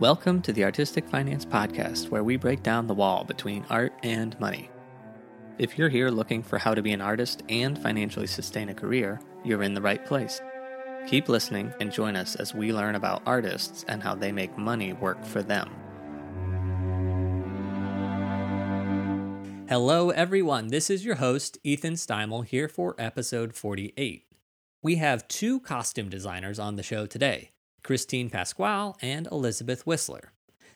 Welcome to the Artistic Finance Podcast, where we break down the wall between art and money. If you're here looking for how to be an artist and financially sustain a career, you're in the right place. Keep listening and join us as we learn about artists and how they make money work for them. Hello, everyone. This is your host, Ethan Steimel, here for episode 48. We have two costume designers on the show today. Christine Pasquale and Elizabeth Whistler.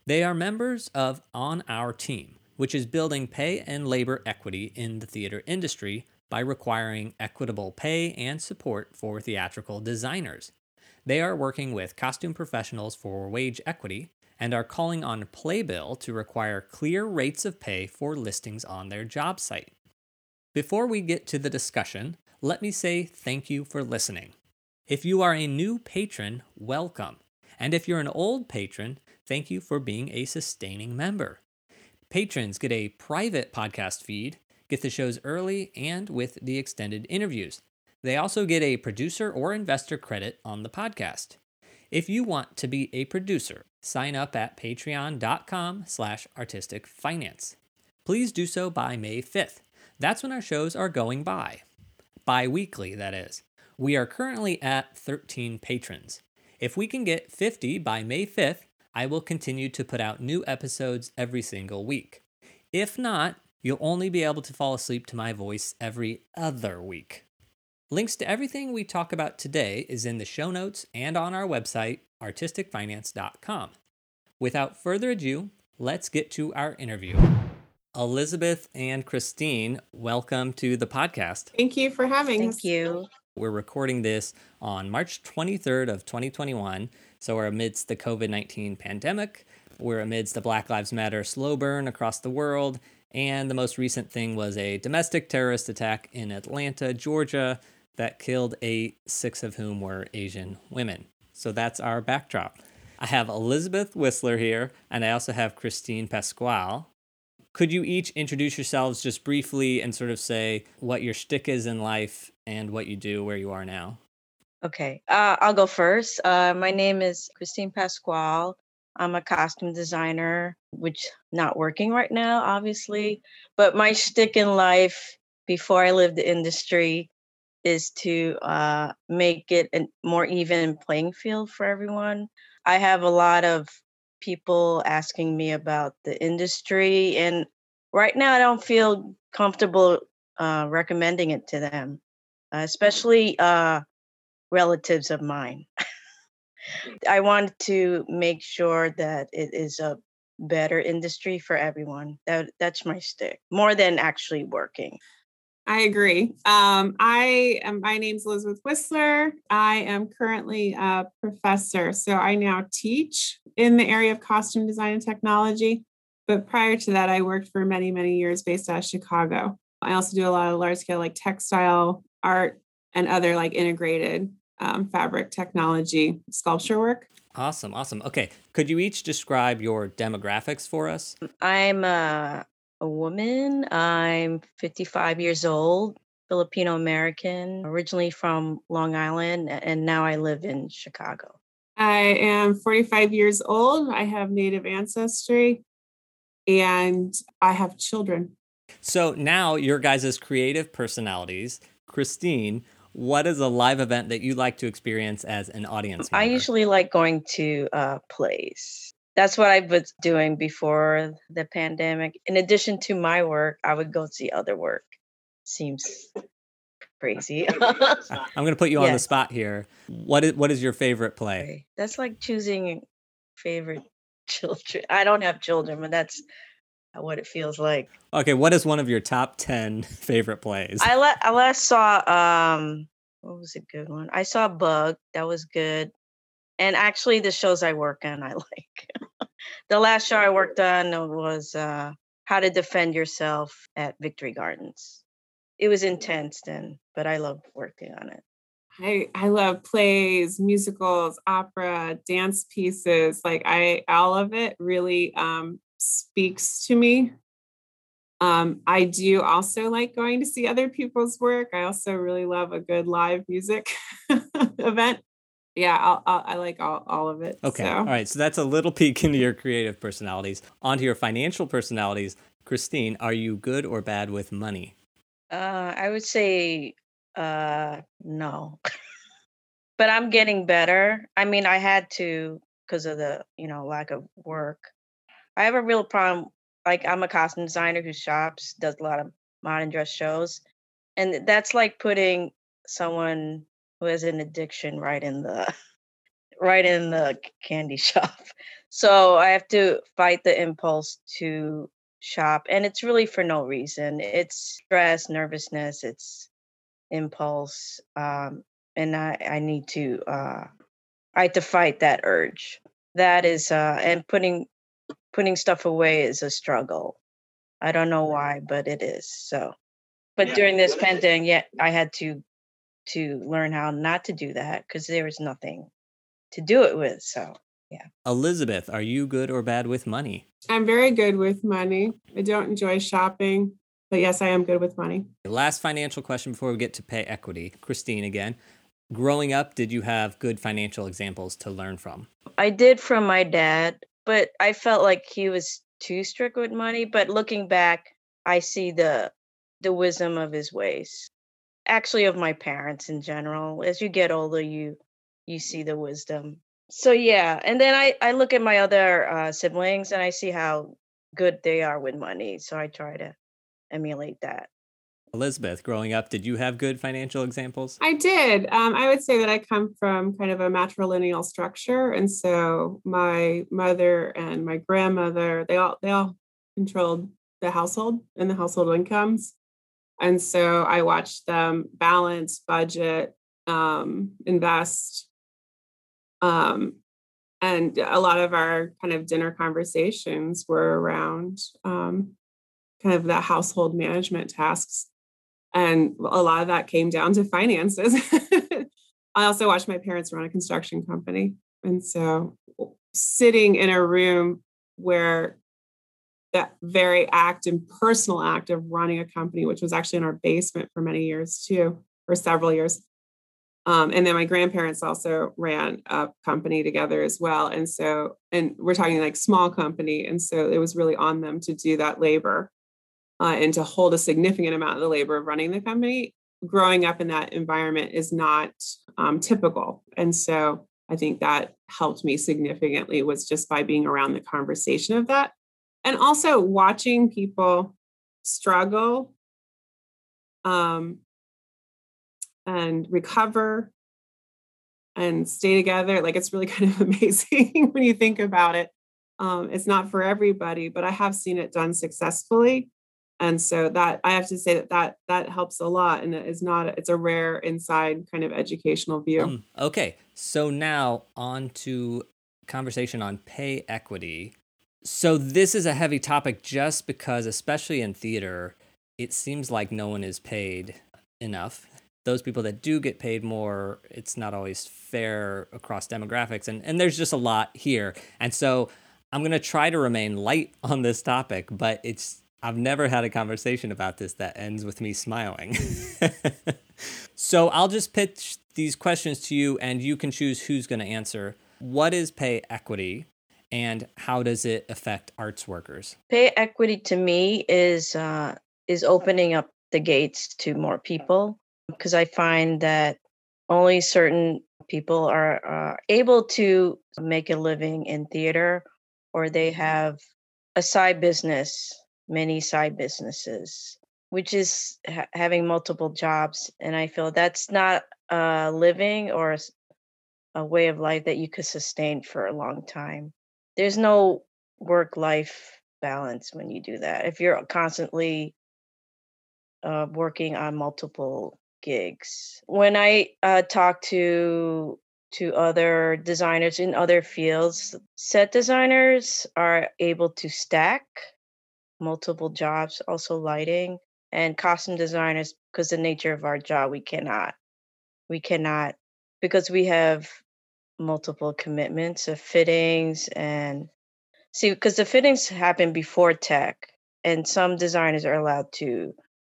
They are members of On Our Team, which is building pay and labor equity in the theater industry by requiring equitable pay and support for theatrical designers. They are working with costume professionals for wage equity and are calling on Playbill to require clear rates of pay for listings on their job site. Before we get to the discussion, let me say thank you for listening. If you are a new patron, welcome. And if you're an old patron, thank you for being a sustaining member. Patrons get a private podcast feed, get the shows early, and with the extended interviews. They also get a producer or investor credit on the podcast. If you want to be a producer, sign up at patreon.com slash artisticfinance. Please do so by May 5th. That's when our shows are going by. Bi-weekly, that is. We are currently at 13 patrons. If we can get 50 by May 5th, I will continue to put out new episodes every single week. If not, you'll only be able to fall asleep to my voice every other week. Links to everything we talk about today is in the show notes and on our website, artisticfinance.com. Without further ado, let's get to our interview. Elizabeth and Christine, welcome to the podcast. Thank you for having Thank us. you. We're recording this on March 23rd of 2021. So we're amidst the COVID-19 pandemic. We're amidst the Black Lives Matter slow burn across the world. And the most recent thing was a domestic terrorist attack in Atlanta, Georgia, that killed eight, six of whom were Asian women. So that's our backdrop. I have Elizabeth Whistler here, and I also have Christine Pasquale. Could you each introduce yourselves just briefly and sort of say what your shtick is in life and what you do where you are now? Okay, uh, I'll go first. Uh, my name is Christine Pasquale. I'm a costume designer, which not working right now, obviously. But my shtick in life before I lived the industry is to uh, make it a more even playing field for everyone. I have a lot of people asking me about the industry, and right now I don't feel comfortable uh, recommending it to them, uh, especially uh, relatives of mine. I want to make sure that it is a better industry for everyone. That that's my stick, more than actually working. I agree. Um, I am. My name's Elizabeth Whistler. I am currently a professor, so I now teach in the area of costume design and technology. But prior to that, I worked for many, many years based out of Chicago. I also do a lot of large scale, like textile art and other like integrated um, fabric technology sculpture work. Awesome, awesome. Okay, could you each describe your demographics for us? I'm a, a woman. I'm 55 years old, Filipino American, originally from Long Island, and now I live in Chicago. I am 45 years old. I have Native ancestry and I have children. So now your guys' creative personalities, Christine, what is a live event that you like to experience as an audience member? I usually like going to uh, plays. That's what I was doing before the pandemic. In addition to my work, I would go see other work. Seems crazy. I'm going to put you on the spot here. What is what is your favorite play? That's like choosing favorite children. I don't have children, but that's what it feels like. Okay, what is one of your top 10 favorite plays? I, la- I last saw um what was a good one? I saw Bug. That was good. And actually the shows I work on I like. the last show I worked on was uh How to Defend Yourself at Victory Gardens. It was intense then, but I loved working on it. I, I love plays, musicals, opera, dance pieces. Like I all of it really um speaks to me. Um, I do also like going to see other people's work. I also really love a good live music event. Yeah, I'll, I'll, i like all, all of it. Okay. So. All right. So that's a little peek into your creative personalities. Onto your financial personalities. Christine, are you good or bad with money? Uh, I would say uh, no. but I'm getting better. I mean, I had to because of the, you know, lack of work. I have a real problem. Like, I'm a costume designer who shops, does a lot of modern dress shows. And that's like putting someone who has an addiction right in the right in the candy shop. So I have to fight the impulse to shop and it's really for no reason. It's stress, nervousness, it's impulse um and I I need to uh I have to fight that urge. That is uh and putting putting stuff away is a struggle. I don't know why, but it is. So but yeah. during this pandemic, yeah, I had to to learn how not to do that because there was nothing to do it with. So, yeah. Elizabeth, are you good or bad with money? I'm very good with money. I don't enjoy shopping, but yes, I am good with money. Last financial question before we get to pay equity. Christine again. Growing up, did you have good financial examples to learn from? I did from my dad, but I felt like he was too strict with money. But looking back, I see the the wisdom of his ways actually of my parents in general as you get older you you see the wisdom. So yeah and then i i look at my other uh, siblings and i see how good they are with money so i try to emulate that. Elizabeth growing up did you have good financial examples? I did um, i would say that i come from kind of a matrilineal structure and so my mother and my grandmother they all they all controlled the household and the household incomes and so I watched them balance, budget, um, invest. Um, and a lot of our kind of dinner conversations were around um, kind of the household management tasks. And a lot of that came down to finances. I also watched my parents run a construction company. And so sitting in a room where that very act and personal act of running a company, which was actually in our basement for many years too, for several years. Um, and then my grandparents also ran a company together as well. And so, and we're talking like small company. And so it was really on them to do that labor uh, and to hold a significant amount of the labor of running the company. Growing up in that environment is not um, typical. And so I think that helped me significantly was just by being around the conversation of that and also watching people struggle um, and recover and stay together like it's really kind of amazing when you think about it. Um, it's not for everybody but i have seen it done successfully. And so that i have to say that that that helps a lot and it is not it's a rare inside kind of educational view. Um, okay. So now on to conversation on pay equity so this is a heavy topic just because, especially in theater, it seems like no one is paid enough. Those people that do get paid more, it's not always fair across demographics. And, and there's just a lot here. And so I'm going to try to remain light on this topic, but it's, I've never had a conversation about this that ends with me smiling. so I'll just pitch these questions to you and you can choose who's going to answer. What is pay equity? And how does it affect arts workers? Pay equity to me is uh, is opening up the gates to more people because I find that only certain people are uh, able to make a living in theater or they have a side business, many side businesses, which is ha- having multiple jobs. And I feel that's not a living or a, a way of life that you could sustain for a long time there's no work life balance when you do that. If you're constantly uh, working on multiple gigs, when I uh, talk to to other designers in other fields, set designers are able to stack multiple jobs, also lighting and costume designers because the nature of our job we cannot we cannot because we have multiple commitments of fittings and see because the fittings happen before tech and some designers are allowed to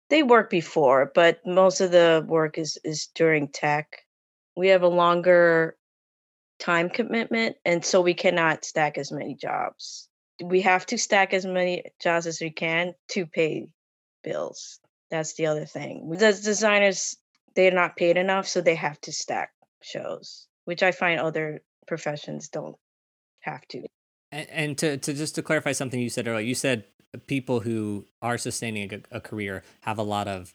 they work before but most of the work is is during tech we have a longer time commitment. And so we cannot stack as many jobs. We have to stack as many jobs as we can to pay bills. That's the other thing. The designers, they're not paid enough, so they have to stack shows, which I find other professions don't have to. And, and to, to just to clarify something you said earlier, you said people who are sustaining a, a career have a lot of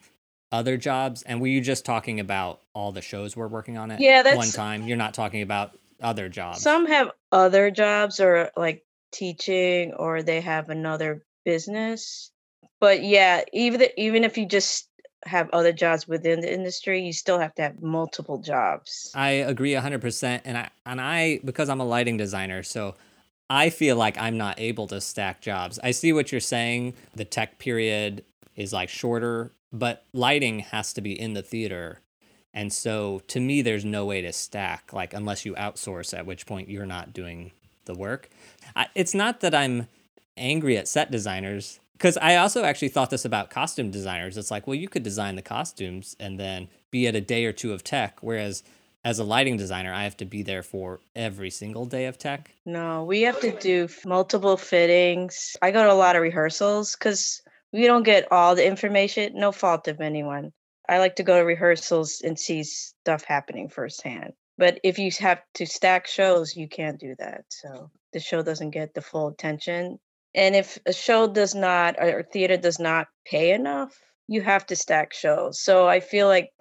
other jobs. And were you just talking about all the shows we're working on at yeah, that's, one time? You're not talking about other jobs. Some have other jobs or like teaching or they have another business. But yeah, even even if you just have other jobs within the industry, you still have to have multiple jobs. I agree 100% and I and I because I'm a lighting designer, so I feel like I'm not able to stack jobs. I see what you're saying. The tech period is like shorter, but lighting has to be in the theater. And so to me there's no way to stack like unless you outsource at which point you're not doing the work. I, it's not that I'm angry at set designers because I also actually thought this about costume designers. It's like, well, you could design the costumes and then be at a day or two of tech, whereas as a lighting designer, I have to be there for every single day of tech. No, we have to do multiple fittings. I go to a lot of rehearsals because we don't get all the information. No fault of anyone. I like to go to rehearsals and see stuff happening firsthand. But if you have to stack shows, you can't do that. So the show doesn't get the full attention and if a show does not or theater does not pay enough, you have to stack shows. So I feel like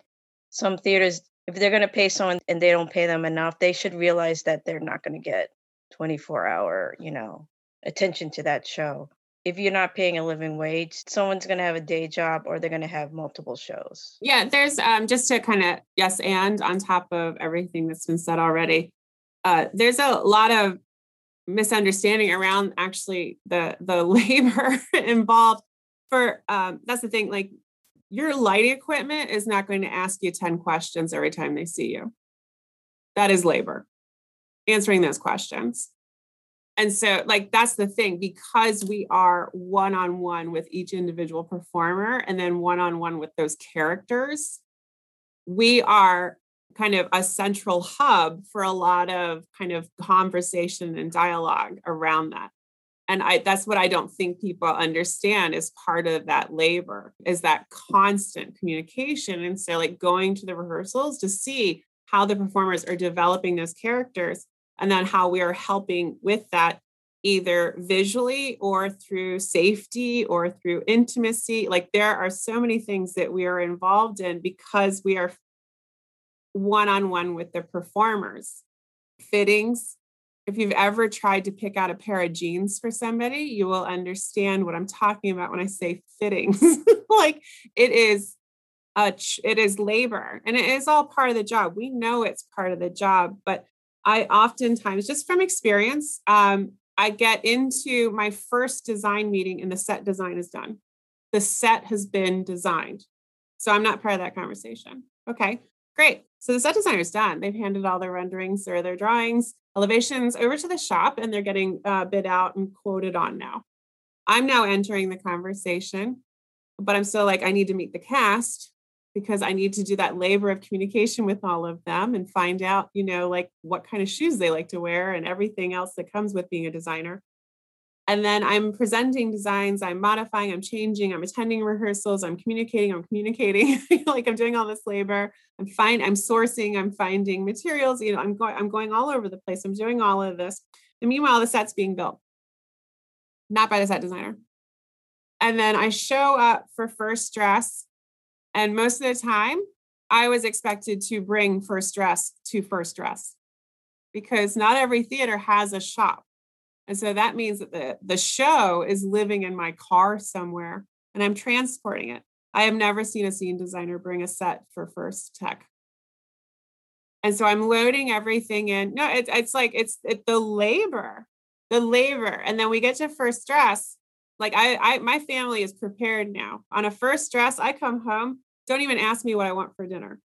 some theaters, if they're going to pay someone and they don't pay them enough, they should realize that they're not going to get 24 hour, you know, attention to that show. If you're not paying a living wage, someone's going to have a day job or they're going to have multiple shows. Yeah, there's um, just to kind of yes and on top of everything that's been said already. Uh, there's a lot of misunderstanding around actually the the labor involved for um, that's the thing like your lighting equipment is not going to ask you 10 questions every time they see you. That is labor answering those questions. And so like that's the thing because we are one-on-one with each individual performer and then one-on-one with those characters we are kind of a central hub for a lot of kind of conversation and dialogue around that. And i that's what i don't think people understand is part of that labor is that constant communication. And so like going to the rehearsals to see how the performers are developing those characters and then how we are helping with that either visually or through safety or through intimacy. Like there are so many things that we are involved in because we are one on one with the performers. Fittings. If you've ever tried to pick out a pair of jeans for somebody, you will understand what I'm talking about when I say fittings. like it is a it is labor and it is all part of the job. We know it's part of the job, but I oftentimes just from experience, um, I get into my first design meeting and the set design is done. The set has been designed. So I'm not part of that conversation. Okay. Great. So the set designer is done. They've handed all their renderings or their drawings, elevations over to the shop, and they're getting uh, bid out and quoted on now. I'm now entering the conversation, but I'm still like, I need to meet the cast because I need to do that labor of communication with all of them and find out, you know, like what kind of shoes they like to wear and everything else that comes with being a designer and then i'm presenting designs i'm modifying i'm changing i'm attending rehearsals i'm communicating i'm communicating. Like i'm doing all this labor. I'm fine i'm sourcing i'm finding materials you know i'm going i'm going all over the place i'm doing all of this. And meanwhile the set's being built. Not by the set designer. And then i show up for first dress and most of the time i was expected to bring first dress to first dress. Because not every theater has a shop and so that means that the, the show is living in my car somewhere and I'm transporting it. I have never seen a scene designer bring a set for first tech. And so I'm loading everything in. No, it's it's like it's it, the labor, the labor. And then we get to first dress. Like I, I, my family is prepared now. On a first dress, I come home. Don't even ask me what I want for dinner.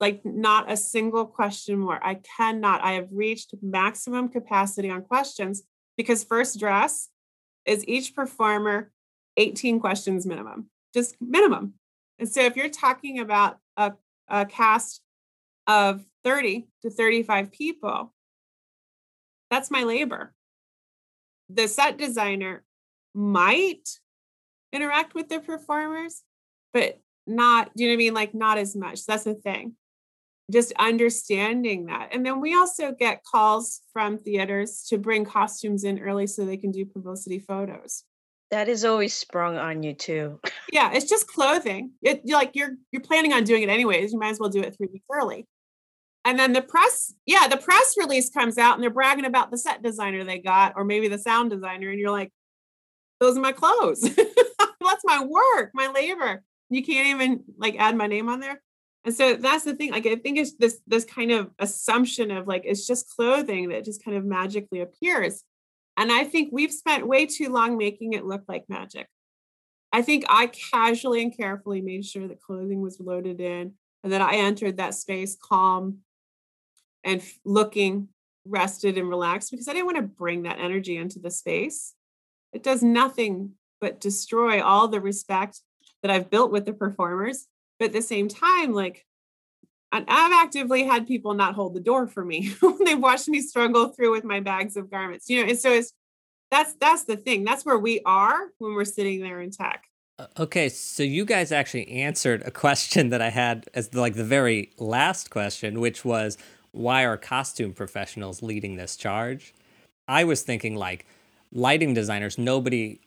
Like not a single question more. I cannot. I have reached maximum capacity on questions because first dress is each performer 18 questions minimum, just minimum. And so if you're talking about a, a cast of 30 to 35 people, That's my labor. The set designer might interact with the performers, but not, do you know what I mean? Like not as much. That's the thing. Just understanding that. And then we also get calls from theaters to bring costumes in early so they can do publicity photos. That is always sprung on you too. Yeah, it's just clothing. It like you're you're planning on doing it anyways. You might as well do it three weeks early. And then the press, yeah, the press release comes out and they're bragging about the set designer they got, or maybe the sound designer, and you're like, those are my clothes. That's my work, my labor. You can't even like add my name on there. And so that's the thing. Like I think it's this this kind of assumption of like it's just clothing that just kind of magically appears. And I think we've spent way too long making it look like magic. I think I casually and carefully made sure that clothing was loaded in and that I entered that space calm and looking rested and relaxed because I didn't want to bring that energy into the space. It does nothing but destroy all the respect that I've built with the performers. But at the same time, like I've actively had people not hold the door for me when they've watched me struggle through with my bags of garments. You know, and so it's that's that's the thing. That's where we are when we're sitting there in tech. Uh, okay, so you guys actually answered a question that I had as the, like the very last question, which was why are costume professionals leading this charge? I was thinking like lighting designers, nobody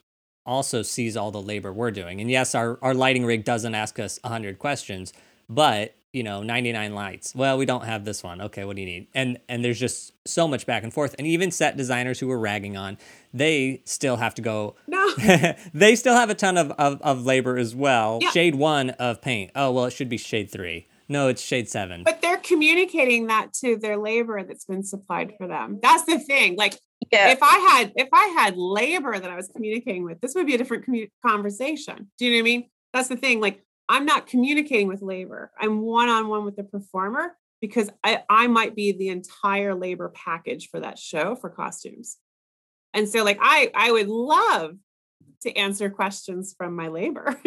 also sees all the labor we're doing. And yes, our, our lighting rig doesn't ask us 100 questions, but you know 99 lights. Well we don't have this one. Okay what do you need? And and there's just so much back and forth. And even set designers who we're ragging on they still have to go no. they still have a ton of, of, of labor as well. Yeah. shade one of paint. Oh well it should be shade three. No it's shade seven. But they're communicating that to their labor that's been supplied for them. That's the thing. Like Yeah. if I had if I had labor that I was communicating with, this would be a different commu- conversation. Do you know what I mean? That's the thing. Like I'm not communicating with labor. I'm one on one with the performer because I I might be the entire labor package for that show for costumes. And so like I I would love to answer questions from my labor.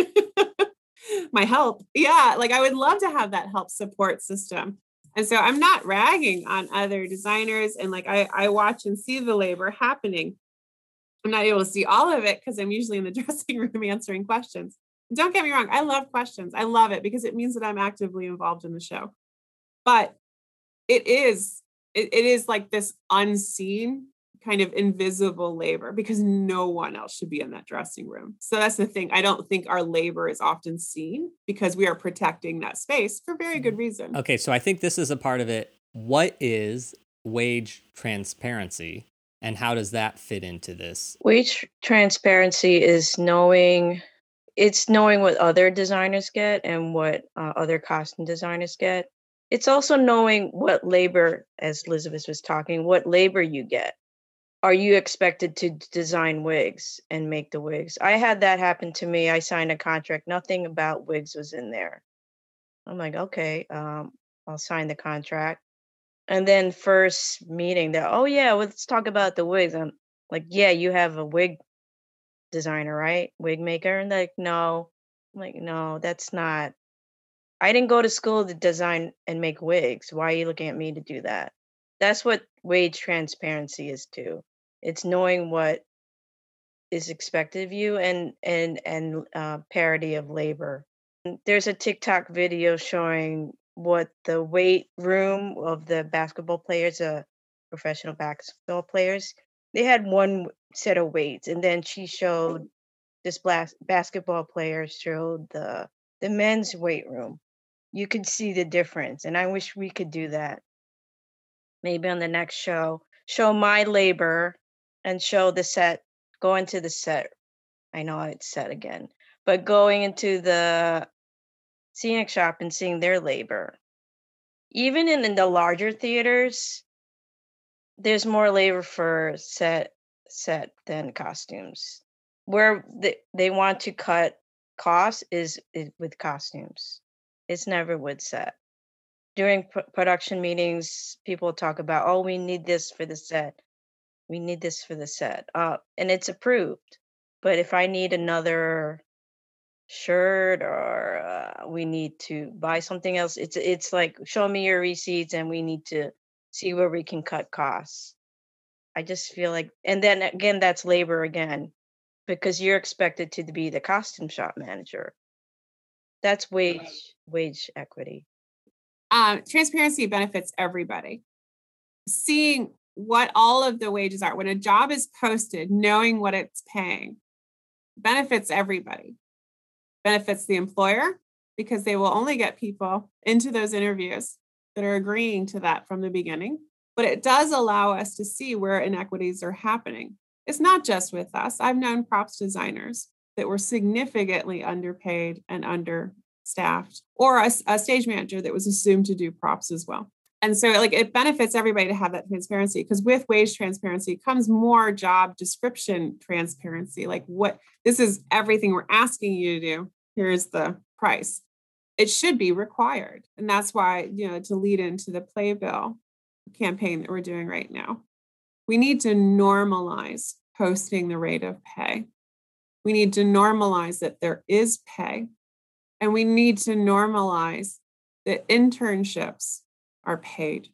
my help. Yeah, like I would love to have that help support system. And so I'm not ragging on other designers and like I I watch and see the labor happening. I'm not able to see all of it because I'm usually in the dressing room answering questions. Don't get me wrong, I love questions. I love it because it means that I'm actively involved in the show. But it is it, it is like this unseen kind of invisible labor because no one else should be in that dressing room. So that's the thing. I don't think our labor is often seen because we are protecting that space for very good reason. Okay, so I think this is a part of it. What is wage transparency and how does that fit into this? Wage transparency is knowing it's knowing what other designers get and what uh, other costume designers get. It's also knowing what labor, as Elizabeth was talking, what labor you get. Are you expected to design wigs and make the wigs? I had that happen to me. I signed a contract, nothing about wigs was in there. I'm like, okay, um, I'll sign the contract. And then first meeting, they're, oh yeah, let's talk about the wigs. I'm like, yeah, you have a wig designer, right? Wig maker. And like, no. I'm like, no, that's not. I didn't go to school to design and make wigs. Why are you looking at me to do that? That's what wage transparency is too. It's knowing what is expected of you and and and uh, parity of labor. There's a TikTok video showing what the weight room of the basketball players, uh, professional basketball players, they had one set of weights, and then she showed this blas- basketball player showed the the men's weight room. You could see the difference, and I wish we could do that. Maybe on the next show, show my labor and show the set. Go into the set. I know it's set again, but going into the scenic shop and seeing their labor. Even in, in the larger theaters, there's more labor for set set than costumes. Where they, they want to cut costs is, is with costumes. It's never with set. During p- production meetings, people talk about, oh, we need this for the set. We need this for the set. Uh, and it's approved. But if I need another shirt or uh, we need to buy something else, it's it's like show me your receipts and we need to see where we can cut costs. I just feel like, and then again, that's labor again, because you're expected to be the costume shop manager. That's wage wage equity. Um, transparency benefits everybody. Seeing what all of the wages are when a job is posted, knowing what it's paying benefits everybody. Benefits the employer because they will only get people into those interviews that are agreeing to that from the beginning. But it does allow us to see where inequities are happening. It's not just with us. I've known props designers that were significantly underpaid and understaffed, or a, a stage manager that was assumed to do props as well. And so, like, it benefits everybody to have that transparency because with wage transparency comes more job description transparency. Like, what this is everything we're asking you to do. Here's the price. It should be required. And that's why, you know, to lead into the playbill campaign that we're doing right now, we need to normalize posting the rate of pay. We need to normalize that there is pay. And we need to normalize that internships are paid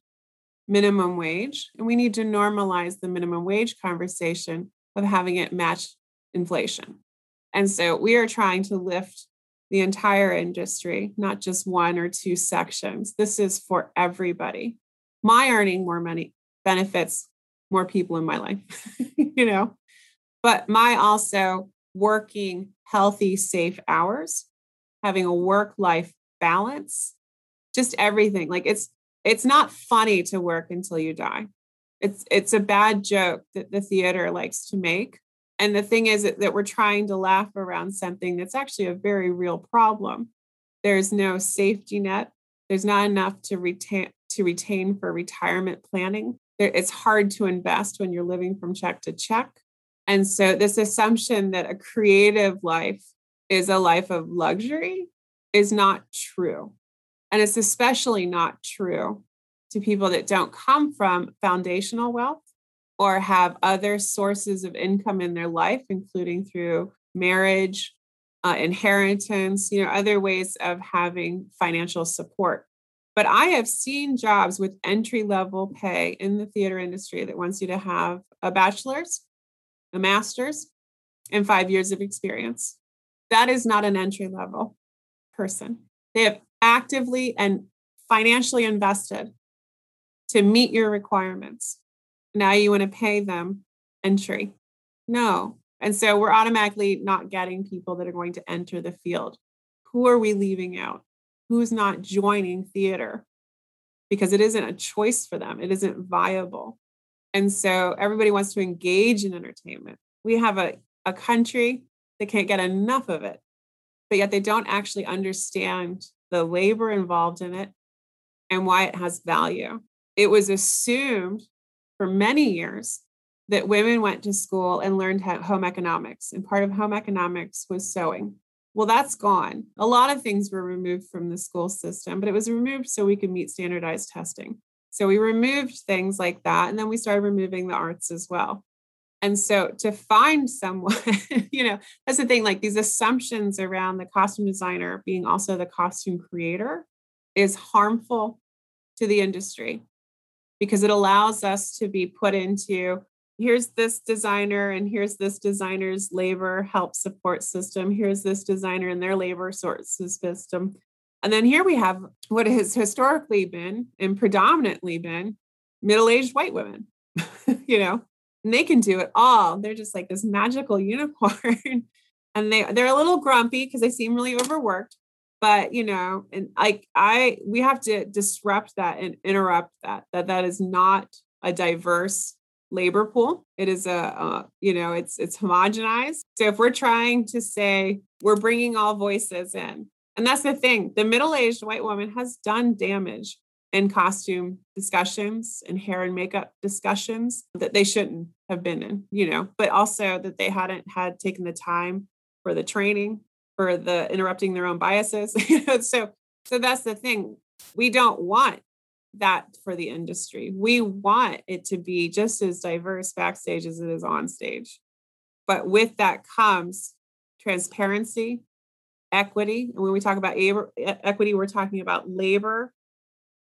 minimum wage. And we need to normalize the minimum wage conversation of having it match inflation. And so we are trying to lift the entire industry, not just one or two sections. This is for everybody. My earning more money benefits more people in my life, you know, but my also working healthy, safe hours, having a work life balance, just everything. Like it's it's not funny to work until you die. It's it's a bad joke that the theater likes to make. And the thing is that, we're trying to laugh around something that's actually a very real problem. There's no safety net. There's not enough to retain to retain for retirement planning. There, it's hard to invest when you're living from check to check. And so this assumption that a creative life is a life of luxury is not true. And it's especially not true to people that don't come from foundational wealth or have other sources of income in their life, including through marriage, uh, inheritance, you know, other ways of having financial support. But I have seen jobs with entry level pay in the theater industry that wants you to have a bachelor's, a master's, and five years of experience. That is not an entry level person. They have actively and financially invested to meet your requirements. Now you want to pay them entry. No. And so we're automatically not getting people that are going to enter the field. Who are we leaving out? Who's not joining theater? Because it isn't a choice for them, it isn't viable. And so everybody wants to engage in entertainment. We have a, a country that can't get enough of it, but yet they don't actually understand the labor involved in it, and why it has value. It was assumed for many years that women went to school and learned home economics, and part of home economics was sewing. Well, that's gone. A lot of things were removed from the school system, but it was removed so we could meet standardized testing. So we removed things like that, and then we started removing the arts as well. And so to find someone, you know, that's the thing, like these assumptions around the costume designer being also the costume creator is harmful to the industry because it allows us to be put into here's this designer and here's this designer's labor help support system here's this designer and their labor sources system. And then here we have what has historically been and predominantly been middle-aged white women you know and they can do it all. They're just like this magical unicorn. and they they're a little grumpy because they seem really overworked. But you know, and like I we have to disrupt that and interrupt that. That that is not a diverse labor pool. It is a, uh, you know, it's it's homogenized. So if we're trying to say we're bringing all voices in, and that's the thing, the middle-aged white woman has done damage in costume discussions and hair and makeup discussions that they shouldn't have been in, you know, but also that they hadn't had taken the time for the training, for the interrupting their own biases. so so that's the thing. We don't want that for the industry. We want it to be just as diverse backstage as it is on stage. But with that comes transparency, equity. And when we talk about equity, we're talking about labor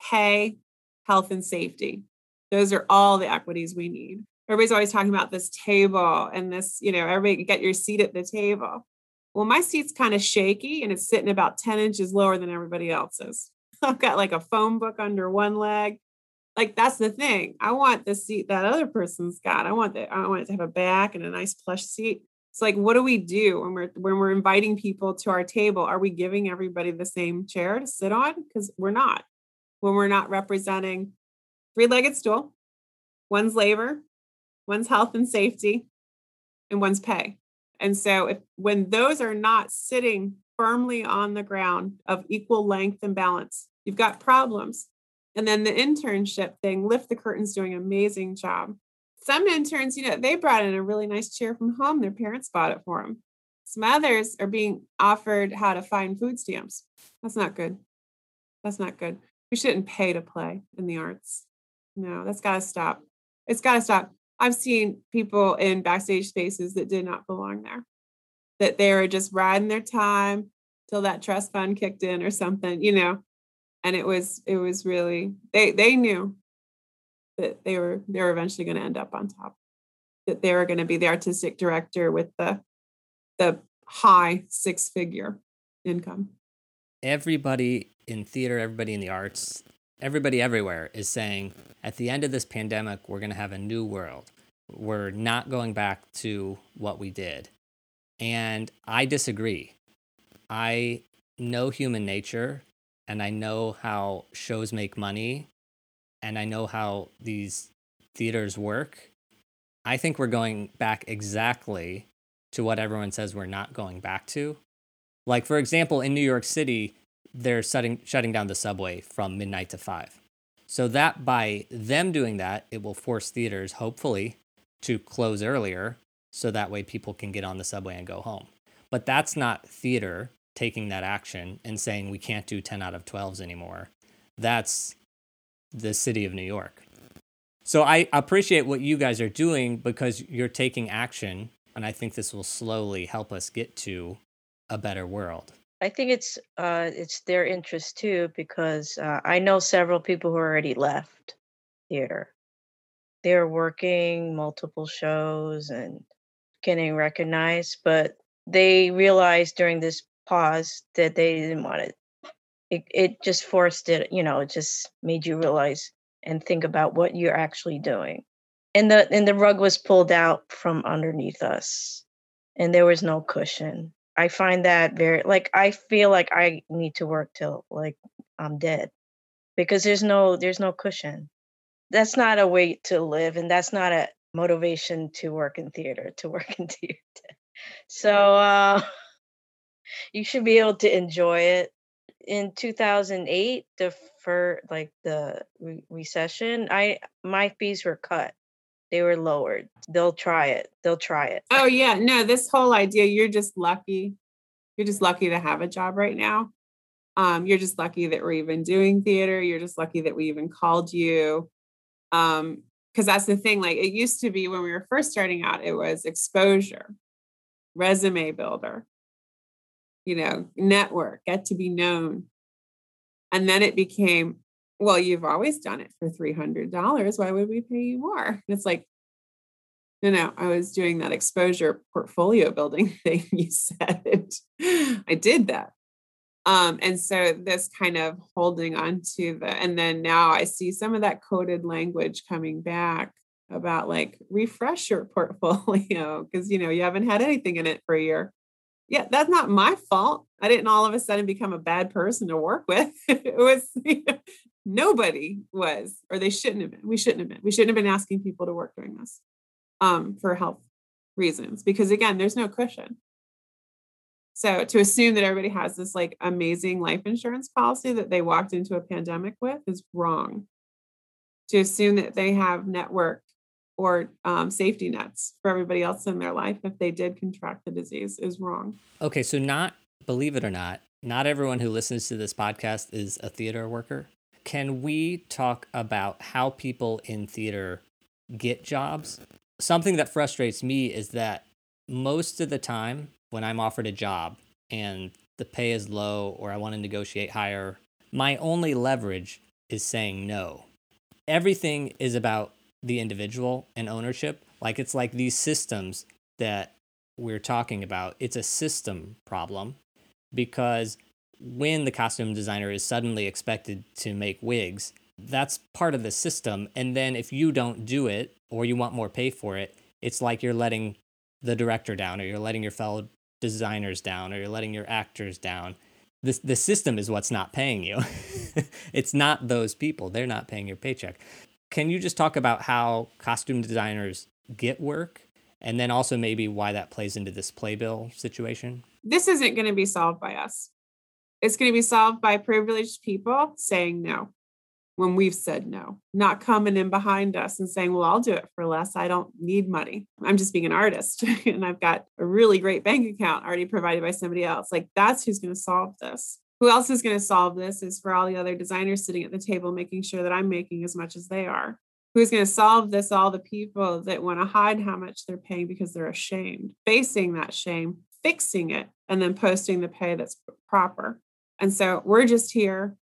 pay, health, and safety. Those are all the equities we need. everybody's always talking about this table and this, you know, everybody get your seat at the table. Well, my seat's kind of shaky and it's sitting about 10 inches lower than everybody else's. I've got like a phone book under one leg. Like that's the thing. I want the seat that other person's got. I want that. I want it to have a back and a nice plush seat. It's like, what do we do when we're when we're inviting people to our table? Are we giving everybody the same chair to sit on? Because we're not. When we're not representing three-legged stool, one's labor, one's health and safety, and one's pay. And so if when those are not sitting firmly on the ground of equal length and balance, you've got problems. And then the internship thing, Lift the Curtain's doing an amazing job. Some interns, you know, they brought in a really nice chair from home. Their parents bought it for them. Some others are being offered how to find food stamps. That's not good. That's not good. We shouldn't pay to play in the arts. No, that's got to stop. It's got to stop. I've seen people in backstage spaces that did not belong there, that they were just riding their time till that trust fund kicked in or something, you know. And it was it was really they they knew that they were they were eventually going to end up on top, that they were going to be the artistic director with the the high six figure income. Everybody in theater, everybody in the arts, everybody everywhere is saying at the end of this pandemic, we're going to have a new world. We're not going back to what we did. And I disagree. I know human nature and I know how shows make money and I know how these theaters work. I think we're going back exactly to what everyone says we're not going back to. Like, for example, in New York City, they're shutting shutting down the subway from midnight to five. So that by them doing that, it will force theaters, hopefully, to close earlier so that way people can get on the subway and go home. But that's not theater taking that action and saying we can't do 10 out of 12s anymore. That's the city of New York. So I appreciate what you guys are doing because you're taking action and I think this will slowly help us get to a better world. I think it's uh, it's their interest too because uh, I know several people who already left theater. They're working multiple shows and getting recognized, but they realized during this pause that they didn't want it. It it just forced it, you know, it just made you realize and think about what you're actually doing. And the and the rug was pulled out from underneath us. And there was no cushion I find that very like I feel like I need to work till like I'm dead because there's no there's no cushion. That's not a way to live and that's not a motivation to work in theater to work in theater. So uh you should be able to enjoy it. In 2008, the for like the re- recession, I my fees were cut they were lowered. They'll try it. They'll try it. Oh yeah, no, this whole idea you're just lucky. You're just lucky to have a job right now. Um, you're just lucky that we're even doing theater. You're just lucky that we even called you. Um, because that's the thing. Like it used to be when we were first starting out, it was exposure, resume builder, you know, network, get to be known. And then it became well, you've always done it for $300. Why would we pay you more? And it's like, no, no, I was doing that exposure portfolio building thing you said. I did that. Um, and so this kind of holding on to the, and then now I see some of that coded language coming back about like refresh your portfolio because you know you haven't had anything in it for a year. Yeah, that's not my fault. I didn't all of a sudden become a bad person to work with. it was Nobody was, or they shouldn't have been. We shouldn't have been. We shouldn't have been asking people to work during this um, for health reasons, because again, there's no cushion. So to assume that everybody has this like amazing life insurance policy that they walked into a pandemic with is wrong. To assume that they have network or um, safety nets for everybody else in their life if they did contract the disease is wrong. Okay, so not believe it or not, not everyone who listens to this podcast is a theater worker. Can we talk about how people in theater get jobs? Something that frustrates me is that most of the time when I'm offered a job and the pay is low or I want to negotiate higher, my only leverage is saying no. Everything is about the individual and ownership. Like it's like these systems that we're talking about, it's a system problem because when the costume designer is suddenly expected to make wigs, that's part of the system. And then if you don't do it or you want more pay for it, it's like you're letting the director down or you're letting your fellow designers down or you're letting your actors down. This the system is what's not paying you. it's not those people. They're not paying your paycheck. Can you just talk about how costume designers get work and then also maybe why that plays into this playbill situation? This isn't going to be solved by us. It's going to be solved by privileged people saying no when we've said no, not coming in behind us and saying, Well, I'll do it for less. I don't need money. I'm just being an artist and I've got a really great bank account already provided by somebody else. Like, that's who's going to solve this. Who else is going to solve this is for all the other designers sitting at the table, making sure that I'm making as much as they are. Who's going to solve this? All the people that want to hide how much they're paying because they're ashamed, facing that shame, fixing it, and then posting the pay that's proper. And so we're just here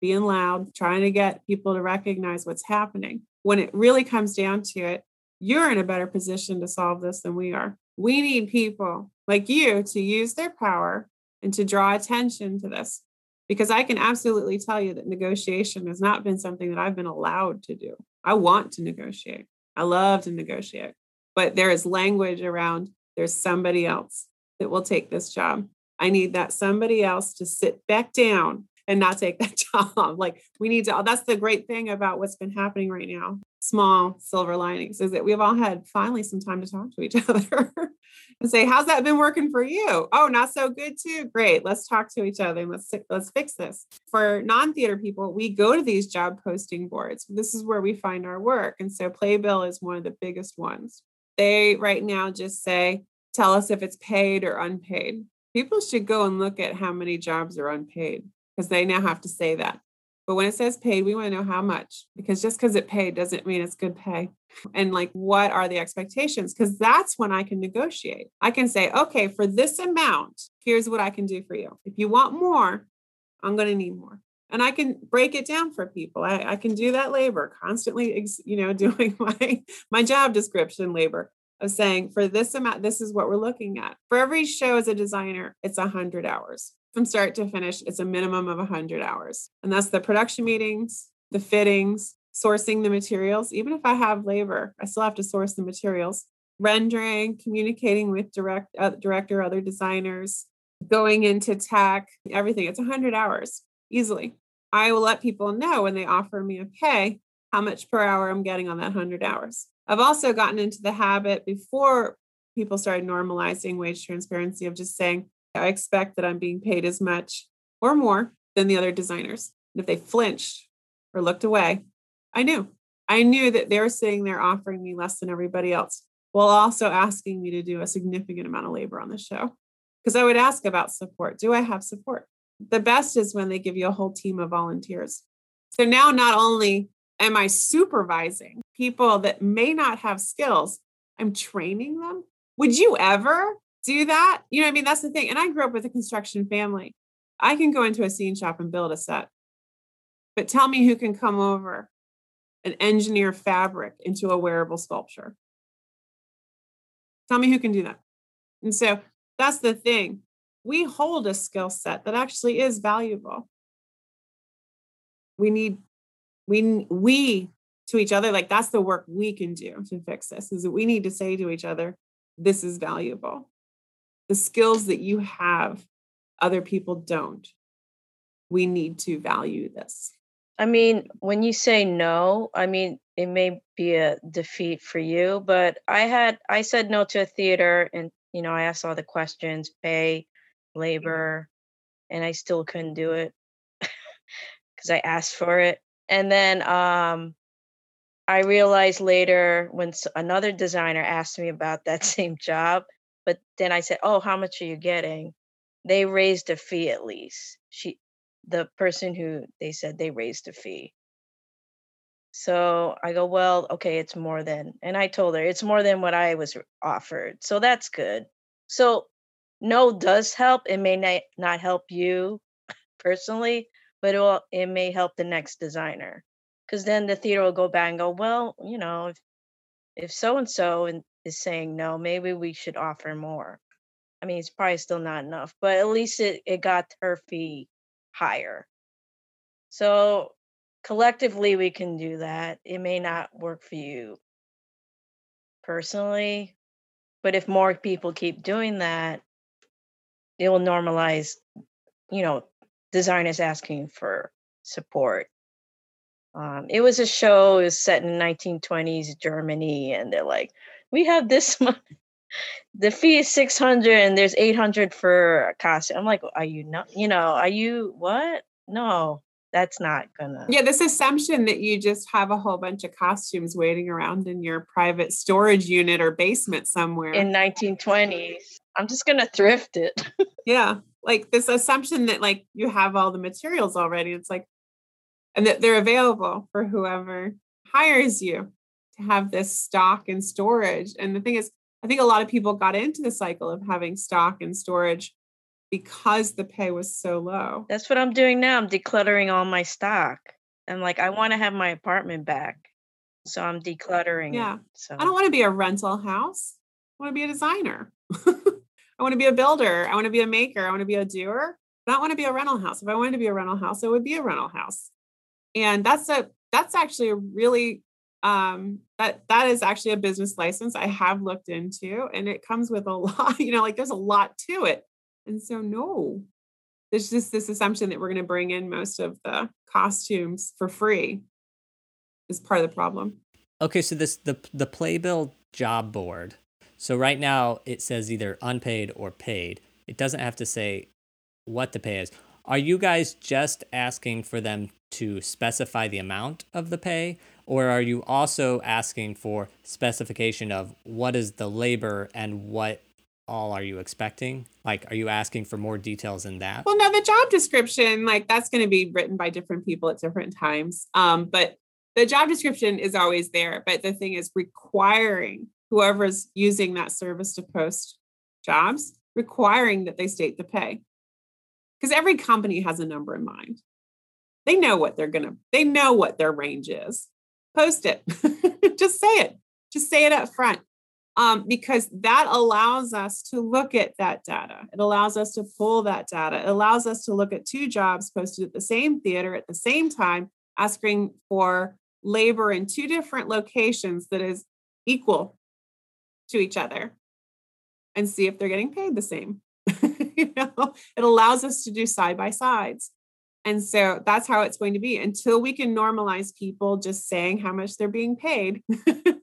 being loud, trying to get people to recognize what's happening. When it really comes down to it, you're in a better position to solve this than we are. We need people like you to use their power and to draw attention to this. Because I can absolutely tell you that negotiation has not been something that I've been allowed to do. I want to negotiate, I love to negotiate, but there is language around there's somebody else that will take this job. I need that somebody else to sit back down and not take that job. Like we need to, that's the great thing about what's been happening right now. Small silver linings is that we've all had finally some time to talk to each other and say, how's that been working for you? Oh, not so good too. Great. Let's talk to each other and let's, let's fix this. For non-theater people, we go to these job posting boards. This is where we find our work. And so Playbill is one of the biggest ones. They right now just say, tell us if it's paid or unpaid. People should go and look at how many jobs are unpaid because they now have to say that. But when it says paid, we want to know how much because just because it paid doesn't mean it's good pay. And like, what are the expectations? Because that's when I can negotiate. I can say, okay, for this amount, here's what I can do for you. If you want more, I'm going to need more. And I can break it down for people. I, I can do that labor constantly, you know, doing my my job description labor of saying for this amount, this is what we're looking at. For every show as a designer, it's a hundred hours from start to finish, it's a minimum of 100 hours. And that's the production meetings, the fittings, sourcing the materials. Even if I have labor, I still have to source the materials, rendering, communicating with direct uh, director, other designers, going into tech, everything. It's 100 hours easily. I will let people know when they offer me a pay how much per hour I'm getting on that 100 hours. I've also gotten into the habit before people started normalizing wage transparency of just saying, I expect that I'm being paid as much or more than the other designers. And if they flinched or looked away, I knew. I knew that they were sitting there offering me less than everybody else while also asking me to do a significant amount of labor on the show. Because I would ask about support. Do I have support? The best is when they give you a whole team of volunteers. So now not only am I supervising people that may not have skills, I'm training them. Would you ever do that. You know, I mean, that's the thing. And I grew up with a construction family. I can go into a scene shop and build a set. But tell me who can come over and engineer fabric into a wearable sculpture. Tell me who can do that. And so that's the thing. We hold a skill set that actually is valuable. We need, we, we to each other, like that's the work we can do to fix this, is that we need to say to each other, this is valuable the skills that you have, other people don't. We need to value this. I mean, when you say no, I mean, it may be a defeat for you, but I had, I said no to a theater and, you know, I asked all the questions, pay, mm-hmm. labor, and I still couldn't do it because I asked for it. And then um, I realized later when another designer asked me about that same job, but then I said, "Oh, how much are you getting?" They raised a fee at least. She, the person who they said they raised a fee. So I go, "Well, okay, it's more than." And I told her it's more than what I was offered. So that's good. So no does help. It may not not help you personally, but it will, it may help the next designer. Because then the theater will go back and go, well, you know, if if so and so is saying no, maybe we should offer more. I mean, it's probably still not enough, but at least it, it got her fee higher. So collectively, we can do that. It may not work for you personally, but if more people keep doing that, it will normalize, you know, designers asking for support. Um, it was a show, it was set in 1920s Germany, and they're like, we have this much. The fee is 600 and there's 800 for a costume. I'm like, are you not, you know, are you what? No, that's not gonna. Yeah, this assumption that you just have a whole bunch of costumes waiting around in your private storage unit or basement somewhere. In 1920s. I'm just gonna thrift it. yeah. Like this assumption that like you have all the materials already. It's like, and that they're available for whoever hires you to have this stock and storage. And the thing is, I think a lot of people got into the cycle of having stock and storage because the pay was so low. That's what I'm doing now. I'm decluttering all my stock. I'm like, I want to have my apartment back. So I'm decluttering. Yeah. It, so I don't want to be a rental house. I want to be a designer. I want to be a builder. I want to be a maker. I want to be a doer. I don't want to be a rental house. If I wanted to be a rental house, it would be a rental house. And that's a that's actually a really um that that is actually a business license I have looked into and it comes with a lot, you know, like there's a lot to it. And so no. There's just this assumption that we're going to bring in most of the costumes for free is part of the problem. Okay, so this the the playbill job board so right now it says either unpaid or paid. It doesn't have to say what the pay is. Are you guys just asking for them to specify the amount of the pay or are you also asking for specification of what is the labor and what all are you expecting? Like, are you asking for more details in that? Well, no, the job description, like that's going to be written by different people at different times. Um, but the job description is always there. But the thing is requiring whoever's using that service to post jobs, requiring that they state the pay. Because every company has a number in mind. They know what they're going to, they know what their range is. Post it. Just say it. Just say it up front. Um, because that allows us to look at that data. It allows us to pull that data. It allows us to look at two jobs posted at the same theater at the same time, asking for labor in two different locations that is equal to each other and see if they're getting paid the same. you know, it allows us to do side by sides. And so that's how it's going to be until we can normalize people just saying how much they're being paid.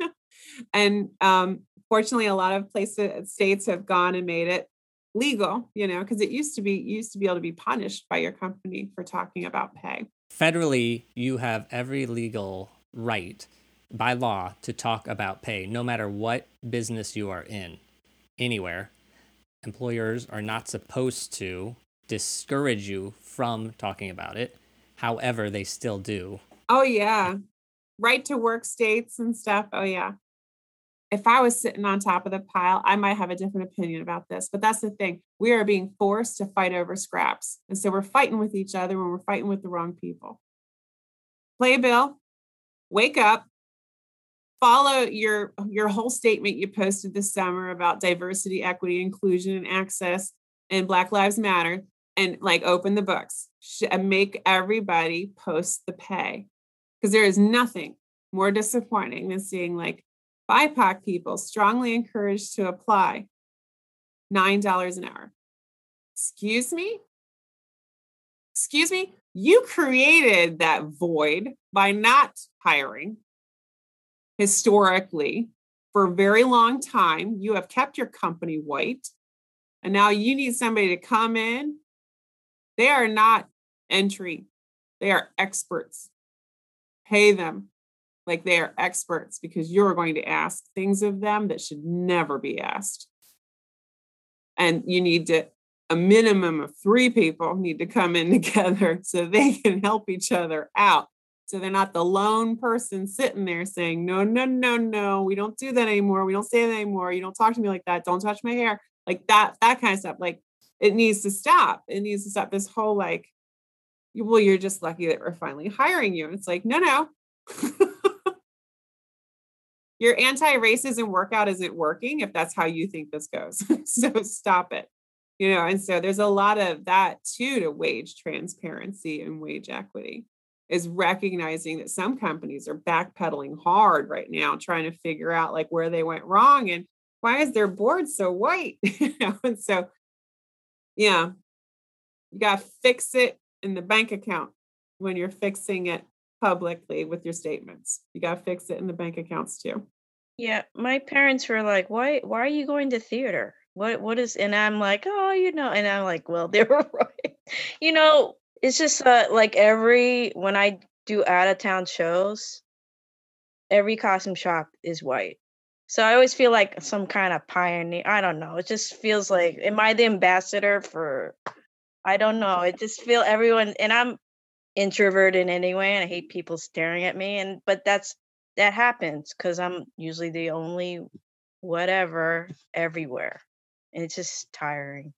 and um, fortunately, a lot of places, states have gone and made it legal, you know, because it used to be used to be able to be punished by your company for talking about pay. Federally, you have every legal right by law to talk about pay, no matter what business you are in, anywhere. Employers are not supposed to discourage you from talking about it. However, they still do. Oh, yeah. Right to work states and stuff. Oh, yeah. If I was sitting on top of the pile, I might have a different opinion about this. But that's the thing. We are being forced to fight over scraps. And so we're fighting with each other when we're fighting with the wrong people. Playbill, wake up, follow your your whole statement you posted this summer about diversity equity inclusion and access and black lives matter and like open the books and make everybody post the pay. Because there is nothing more disappointing than seeing like bipoc people strongly encouraged to apply nine dollars an hour. Excuse me? Excuse me? You created that void by not hiring historically for a very long time. You have kept your company white, and now you need somebody to come in. They are not entry, they are experts. Pay them like they are experts because you're going to ask things of them that should never be asked. And you need to, a minimum of three people need to come in together so they can help each other out so they're not the lone person sitting there saying, no, no, no, no, we don't do that anymore. We don't say that anymore. You don't talk to me like that. Don't touch my hair. Like that, that kind of stuff. Like it needs to stop. It needs to stop this whole like, well, you're just lucky that we're finally hiring you. And it's like, no, no, Your anti racism workout isn't working if that's how you think this goes. so stop it. You know, and so there's a lot of that too to wage transparency and wage equity is recognizing that some companies are backpedaling hard right now, trying to figure out like where they went wrong and why is their board so white? and so yeah, you got to fix it in the bank account when you're fixing it publicly with your statements. You got to fix it in the bank accounts too. Yeah, my parents were like, "Why why are you going to theater? What what is?" And I'm like, "Oh, you know." And I'm like, "Well, they were right." You know, it's just uh, like every when I do out of town shows, every costume shop is white. So I always feel like some kind of pioneer. I don't know. It just feels like am I the ambassador for I don't know. It just feel everyone and I'm introverted anyway and I hate people staring at me and but that's that happens cuz I'm usually the only whatever everywhere. And it's just tiring.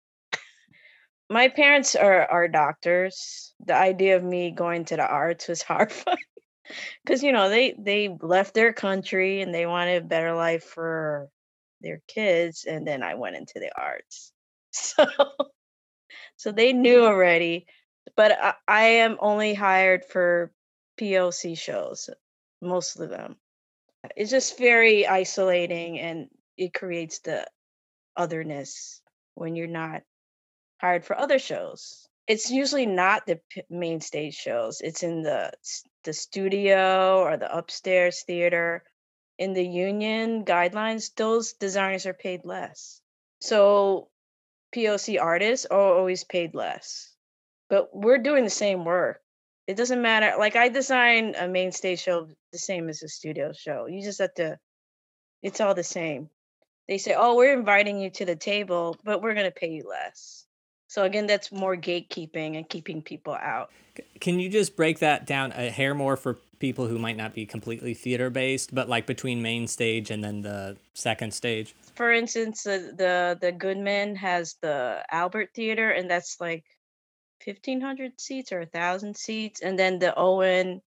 My parents are are doctors. The idea of me going to the arts was horrifying because you know they they left their country and they wanted a better life for their kids and then i went into the arts so so they knew already but I, I am only hired for poc shows most of them it's just very isolating and it creates the otherness when you're not hired for other shows. It's usually not the main stage shows. It's in the the studio or the upstairs theater. In the union guidelines those designers are paid less. So poc artists are always paid less. But we're doing the same work. It doesn't matter like i design a main stage show the same as a studio show. You just have to it's all the same. They say oh we're inviting you to the table but we're going to pay you less so again, that's more gatekeeping and keeping people out. Can you just break that down a hair more for people who might not be completely theater based, but like between main stage and then the second stage? For instance, the the, the Goodman has the Albert Theater, and that's like fifteen hundred seats or a thousand seats, and then the Owen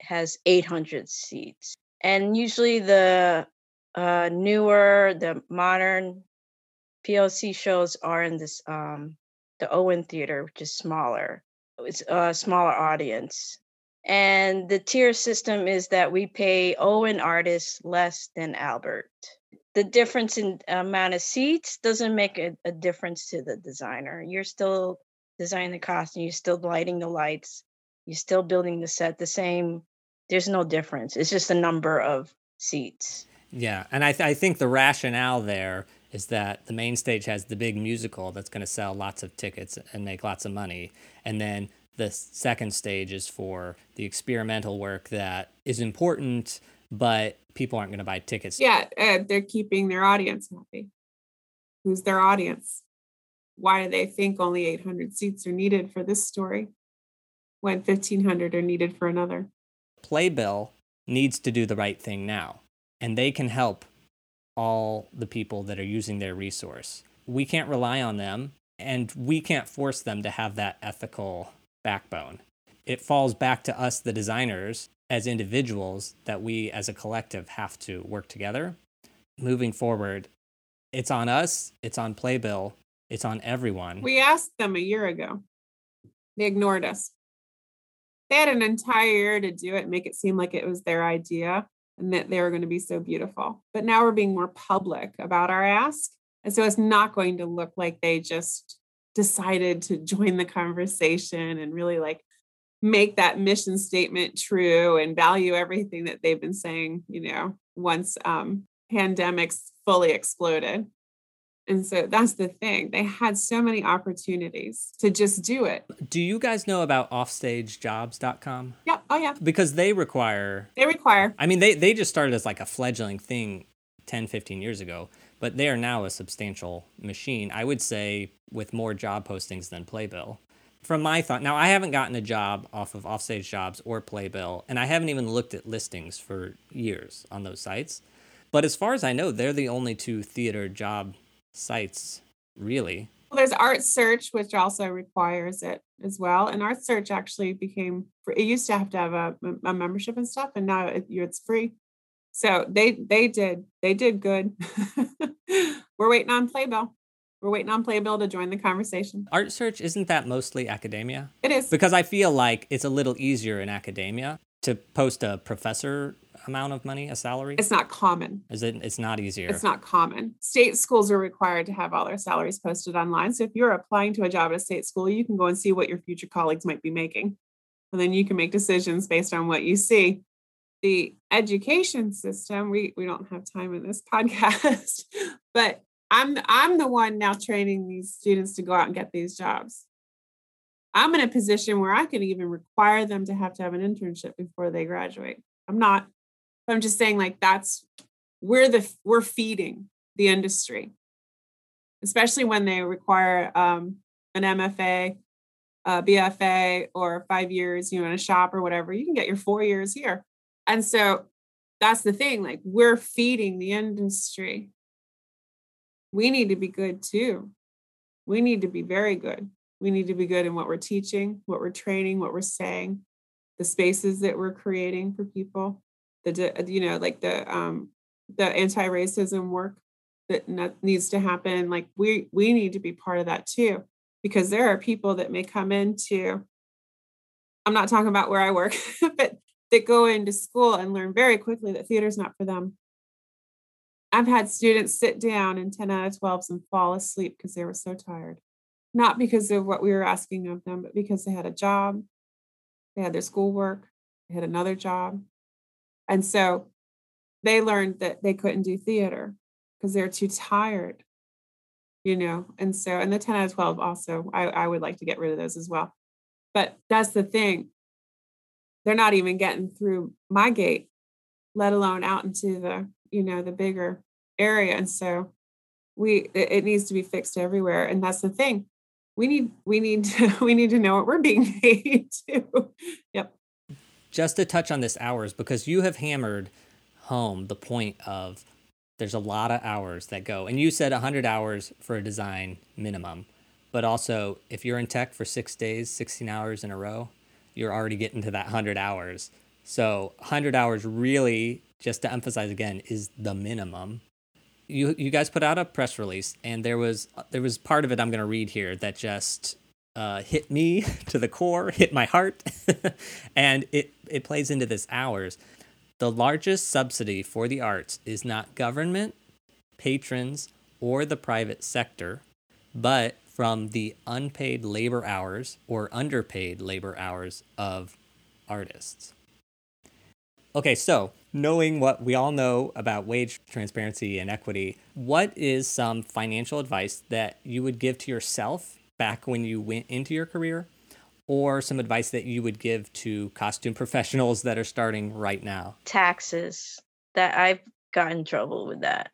has eight hundred seats. And usually the uh, newer, the modern POC shows are in this um, the Owen Theater, which is smaller. It's a smaller audience. And the tier system is that we pay Owen artists less than Albert. The difference in amount of seats doesn't make a, a difference to the designer. You're still designing the costume, you're still lighting the lights, you're still building the set the same. There's no difference. It's just a number of seats. Yeah, and I, th- I think the rationale there is that the main stage has the big musical that's going to sell lots of tickets and make lots of money. And then the second stage is for the experimental work that is important, but people aren't going to buy tickets. Yeah, uh, they're keeping their audience happy. Who's their audience? Why do they think only 800 seats are needed for this story when 1500 are needed for another? Playbill needs to do the right thing now, and they can help all the people that are using their resource. We can't rely on them and we can't force them to have that ethical backbone. It falls back to us, the designers, as individuals, that we as a collective have to work together. Moving forward, it's on us, it's on Playbill, it's on everyone. We asked them a year ago. They ignored us. They had an entire year to do it, make it seem like it was their idea and that they were going to be so beautiful. But now we're being more public about our ask. And so it's not going to look like they just decided to join the conversation and really like make that mission statement true and value everything that they've been saying, you know, once um, pandemics fully exploded. And so that's the thing. They had so many opportunities to just do it. Do you guys know about offstagejobs.com? Yeah. Oh, yeah. Because they require. They require. I mean, they, they just started as like a fledgling thing 10, 15 years ago, but they are now a substantial machine. I would say with more job postings than Playbill. From my thought, now I haven't gotten a job off of Offstage Jobs or Playbill, and I haven't even looked at listings for years on those sites. But as far as I know, they're the only two theater job sites, really. Well, there's art search which also requires it as well and art search actually became it used to have to have a, a membership and stuff and now it, it's free. So they they did they did good. We're waiting on playbill. We're waiting on playbill to join the conversation. Art search isn't that mostly academia? It is. Because i feel like it's a little easier in academia to post a professor amount of money, a salary? It's not common. Is it? It's not easier. It's not common. State schools are required to have all their salaries posted online. So if you're applying to a job at a state school, you can go and see what your future colleagues might be making, and then you can make decisions based on what you see. The education system, we we don't have time in this podcast, but I'm I'm the one now training these students to go out and get these jobs. I'm in a position where I can even require them to have to have an internship before they graduate. I'm not I'm just saying, like, that's we're the we're feeding the industry, especially when they require um, an MFA, BFA, or five years, you know, in a shop or whatever. You can get your four years here, and so that's the thing. Like, we're feeding the industry. We need to be good too. We need to be very good. We need to be good in what we're teaching, what we're training, what we're saying, the spaces that we're creating for people the you know like the um the anti-racism work that needs to happen like we we need to be part of that too because there are people that may come into i'm not talking about where i work but that go into school and learn very quickly that theater is not for them. I've had students sit down in 10 out of 12s and fall asleep because they were so tired not because of what we were asking of them but because they had a job they had their schoolwork they had another job and so they learned that they couldn't do theater because they're too tired, you know. And so, and the 10 out of 12 also, I, I would like to get rid of those as well. But that's the thing. They're not even getting through my gate, let alone out into the, you know, the bigger area. And so we it, needs to be fixed everywhere. And that's the thing. We need we need to we need to know what we're being paid to. yep just to touch on this hours because you have hammered home the point of there's a lot of hours that go. And you said 100 hours for a design minimum but also if you're in tech for six days 16 hours in a row you're already getting to that 100 hours. So 100 hours really just to emphasize again is the minimum. You you guys put out a press release and there was there was part of it i'm going to read here that just uh, hit me to the core, hit my heart, and it, it plays into this hours. The largest subsidy for the arts is not government, patrons, or the private sector, but from the unpaid labor hours or underpaid labor hours of artists. Okay, so knowing what we all know about wage transparency and equity, what is some financial advice that you would give to yourself back when you went into your career or some advice that you would give to costume professionals that are starting right now? Taxes. That I've gotten in trouble with that.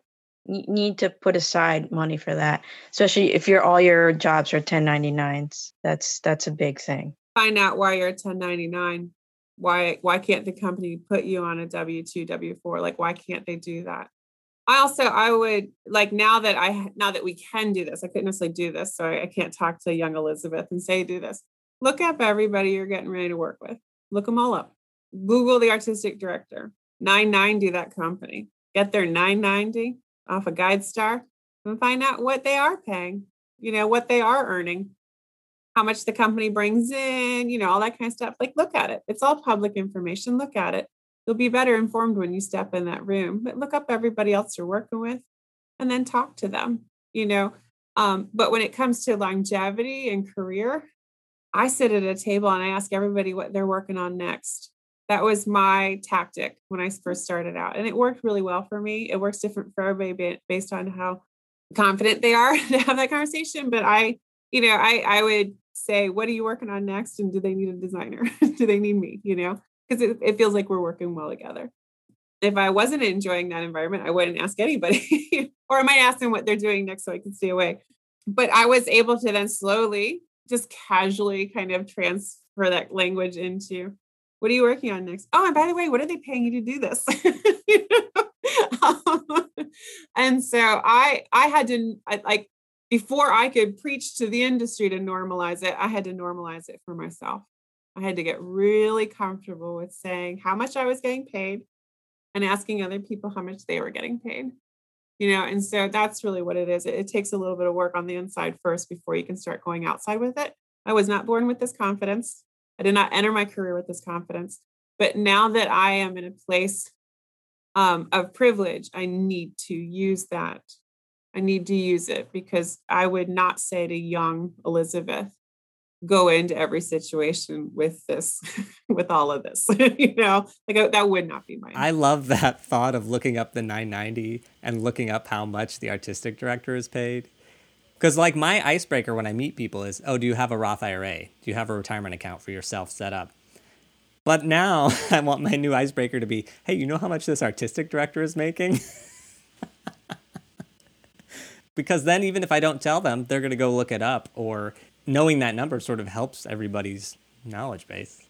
You need to put aside money for that, especially if you're all your jobs are 1099s. That's that's a big thing. Find out why you're a 1099. Why why can't the company put you on a W2, W4? Like why can't they do that? I also I would like now that I now that we can do this, I couldn't necessarily do this, so I, can't talk to young Elizabeth and say do this. Look up everybody you're getting ready to work with. Look them all up. Google the artistic director. 990 that company. Get their 990 off a of GuideStar and find out what they are paying. You know what they are earning, how much the company brings in. You know all that kind of stuff. Like look at it. It's all public information. Look at it you'll be better informed when you step in that room. But look up everybody else you're working with and then talk to them, you know. Um, but when it comes to longevity and career, I sit at a table and I ask everybody what they're working on next. That was my tactic when I first started out. And it worked really well for me. It works different for everybody based on how confident they are to have that conversation. But I, you know, I, I would say, what are you working on next? And do they need a designer? do they need me? You know, because it, it feels like we're working well together. If I wasn't enjoying that environment, I wouldn't ask anybody, or I might ask them what they're doing next so I can stay away. But I was able to then slowly, just casually kind of transfer that language into what are you working on next? Oh, and by the way, what are they paying you to do this? and so I I had to I, like before I could preach to the industry to normalize it, I had to normalize it for myself. I had to get really comfortable with saying how much I was getting paid and asking other people how much they were getting paid. You know, and so that's really what it is. It, it takes a little bit of work on the inside first before you can start going outside with it. I was not born with this confidence. I did not enter my career with this confidence. But now that I am in a place um, of privilege, I need to use that. I need to use it because I would not say to young Elizabeth, go into every situation with this with all of this you know? Like that would not be my i love that thought of looking up the 990 and looking up how much the artistic director is paid. Because like my icebreaker when i meet people is oh do you have a roth ira do you have a retirement account for yourself set up? But now i want my new icebreaker to be hey you know how much this artistic director is making? Because then even if i don't tell them they're going to go look it up or knowing that number sort of helps everybody's knowledge base.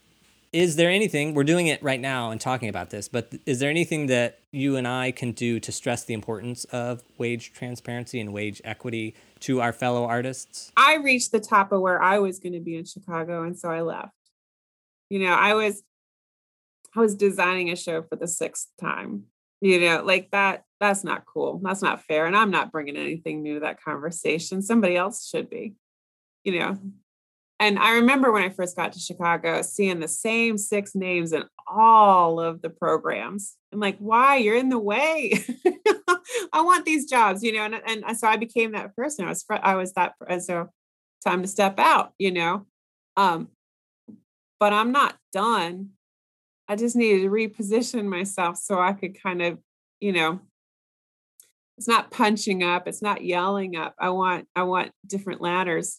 Is there anything, we're doing it right now and talking about this, but is there anything that you and I can do to stress the importance of wage transparency and wage equity to our fellow artists? I reached the top of where I was going to be in Chicago, and so I left. You know, I was I was designing a show for the sixth time. You know, like that that's not cool. That's not fair, and I'm not bringing anything new to that conversation. Somebody else should be you know. And I remember when I first got to Chicago, seeing the same six names in all of the programs. I'm like, why? You're in the way. I want these jobs, you know. And, and so I became that person. I was I was that so time to step out, you know. Um, but I'm not done. I just needed to reposition myself so I could kind of, you know, it's not punching up, it's not yelling up. I want I want different ladders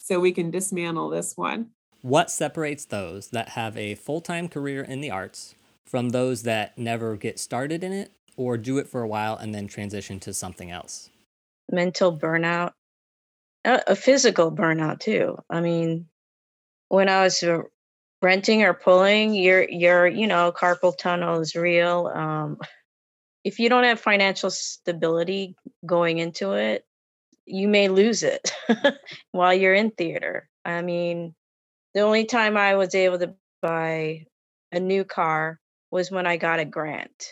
so we can dismantle this one. What separates those that have a full time career in the arts from those that never get started in it or do it for a while and then transition to something else? Mental burnout, a physical burnout too. I mean, when I was uh, renting or pulling, your your you know carpal tunnel is real. Um, if you don't have financial stability going into it, you may lose it while you're in theater. I mean, the only time I was able to buy a new car was when I got a grant.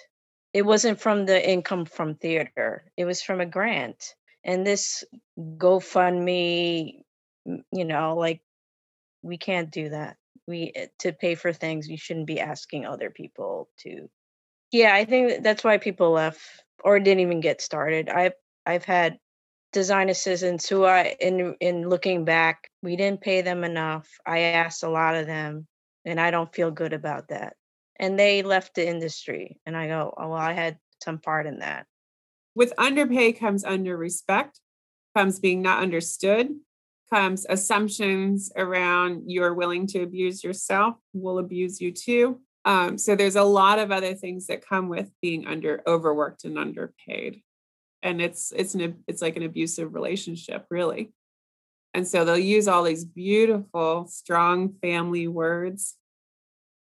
It wasn't from the income from theater, it was from a grant. And this GoFundMe, you know, like we can't do that. We eh, to pay for things, you shouldn't be asking other people to. Yeah, I think that's why people left or didn't even get started. I've I've had design assistants who I in in looking back, we didn't pay them enough. I asked a lot of them and I don't feel good about that. And they left the industry and I go, "Oh, well, I had some part in that." With underpay comes under respect, comes being not understood, comes assumptions around you're willing to abuse yourself, will abuse you too. Um, so there's a lot of other things that come with being under overworked and underpaid and it's it's an it's like an abusive relationship really. And so they'll use all these beautiful strong family words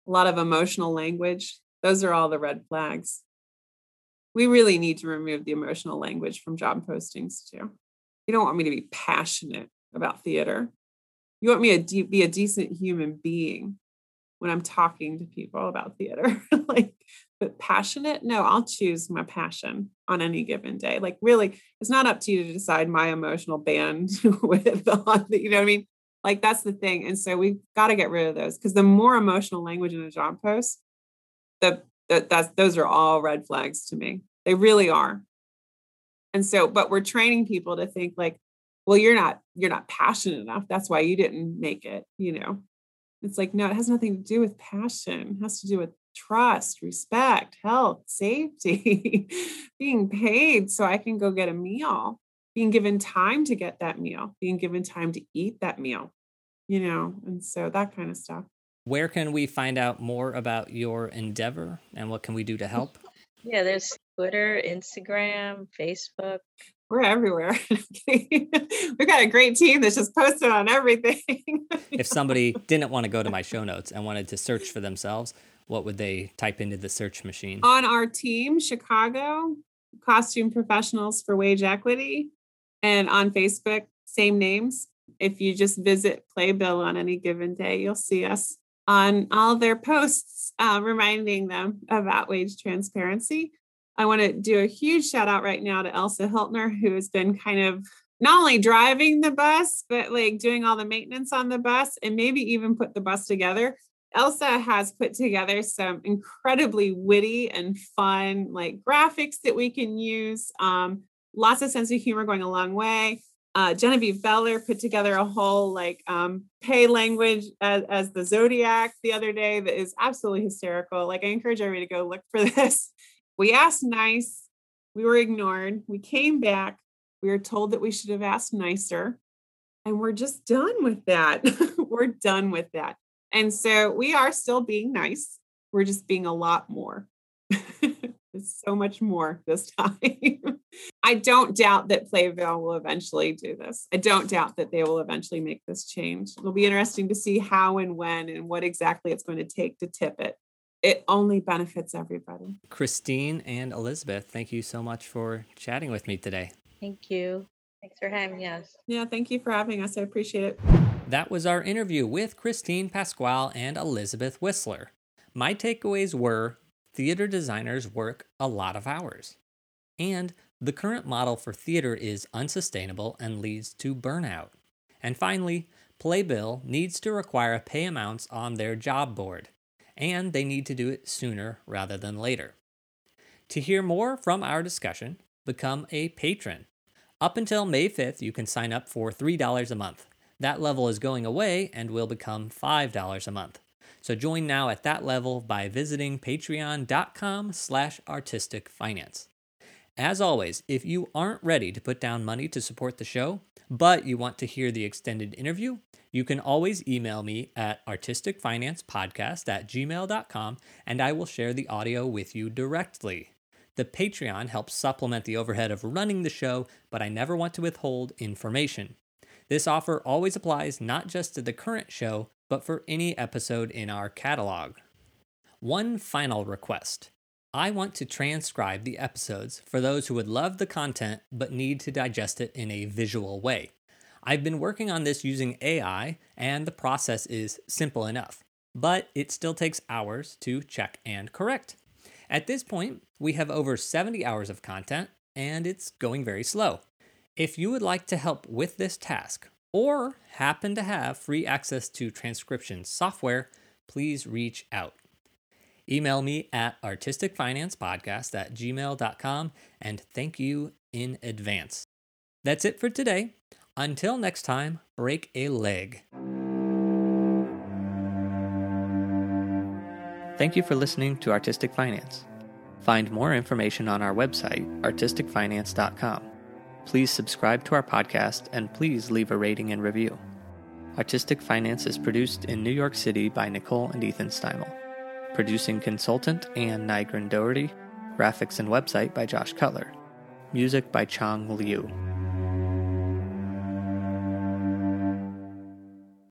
a lot of emotional language. Those are all the red flags. We really need to remove the emotional language from job postings too. You don't want me to be passionate about theater. You want me to be a decent human being when i'm talking to people about theater like but passionate? No i'll choose my passion on any given day. Like really it's not up to you to decide my emotional band with on the, you know what i mean? Like that's the thing and so we've got to get rid of those because the more emotional language in a job post the, the that's those are all red flags to me. They really are. And so but we're training people to think like well you're not you're not passionate enough. That's why you didn't make it you know it's like no it has nothing to do with passion it has to do with trust, respect, health, safety, being paid so I can go get a meal, being given time to get that meal, being given time to eat that meal, you know, and so that kind of stuff. Where can we find out more about your endeavor and what can we do to help? Yeah, there's Twitter, Instagram, Facebook. We're everywhere. We've got a great team that's just posted on everything. if somebody didn't want to go to my show notes and wanted to search for themselves, what would they type into the search machine? On our team, Chicago, costume professionals for wage equity. And on Facebook, same names. If you just visit Playbill on any given day, you'll see us on all their posts, uh, reminding them about wage transparency. I want to do a huge shout out right now to Elsa Hiltner, who has been kind of not only driving the bus, but like doing all the maintenance on the bus and maybe even put the bus together. Elsa has put together some incredibly witty and fun like graphics that we can use. Um, lots of sense of humor going a long way. Uh, Genevieve Beller put together a whole like um, pay language as, as the zodiac the other day that is absolutely hysterical. Like I encourage everybody to go look for this. We asked nice, we were ignored. We came back. We were told that we should have asked nicer, and we're just done with that. we're done with that. And so we are still being nice. We're just being a lot more. it's so much more this time. I don't doubt that Playbill will eventually do this. I don't doubt that they will eventually make this change. It'll be interesting to see how and when and what exactly it's going to take to tip it. It only benefits everybody. Christine and Elizabeth, thank you so much for chatting with me today. Thank you. Thanks for having us. Yeah, thank you for having us. I appreciate it. That was our interview with Christine Pascual and Elizabeth Wislar. My takeaways were theater designers work a lot of hours, and the current model for theater is unsustainable and leads to burnout. And finally, Playbill needs to require pay amounts on their job board, and they need to do it sooner rather than later. To hear more from our discussion, become a patron. Up until May 5th, you can sign up for $3 a month. That level is going away and will become $5 a month. So join now at that level by visiting patreon.com slash artistic finance. As always, if you aren't ready to put down money to support the show, but you want to hear the extended interview, you can always email me at artisticfinancepodcast at gmail.com and I will share the audio with you directly. The Patreon helps supplement the overhead of running the show, but I never want to withhold information. This offer always applies not just to the current show, but for any episode in our catalog. One final request. I want to transcribe the episodes for those who would love the content but need to digest it in a visual way. I've been working on this using AI, and the process is simple enough, but it still takes hours to check and correct. At this point, we have over 70 hours of content, and it's going very slow. If you would like to help with this task, or happen to have free access to transcription software, please reach out. Email me at artisticfinancepodcast at gmail.com and thank you in advance. That's it for today. Until next time, break a leg. Thank you for listening to Artistic Finance. Find more information on our website, artisticfinance.com. Please subscribe to our podcast and please leave a rating and review. Artistic Finance is produced in New York City by Nicole and Ethan Steimel. Producing consultant Anne Nygren Doherty. Graphics and website by Josh Cutler. Music by Chong Liu.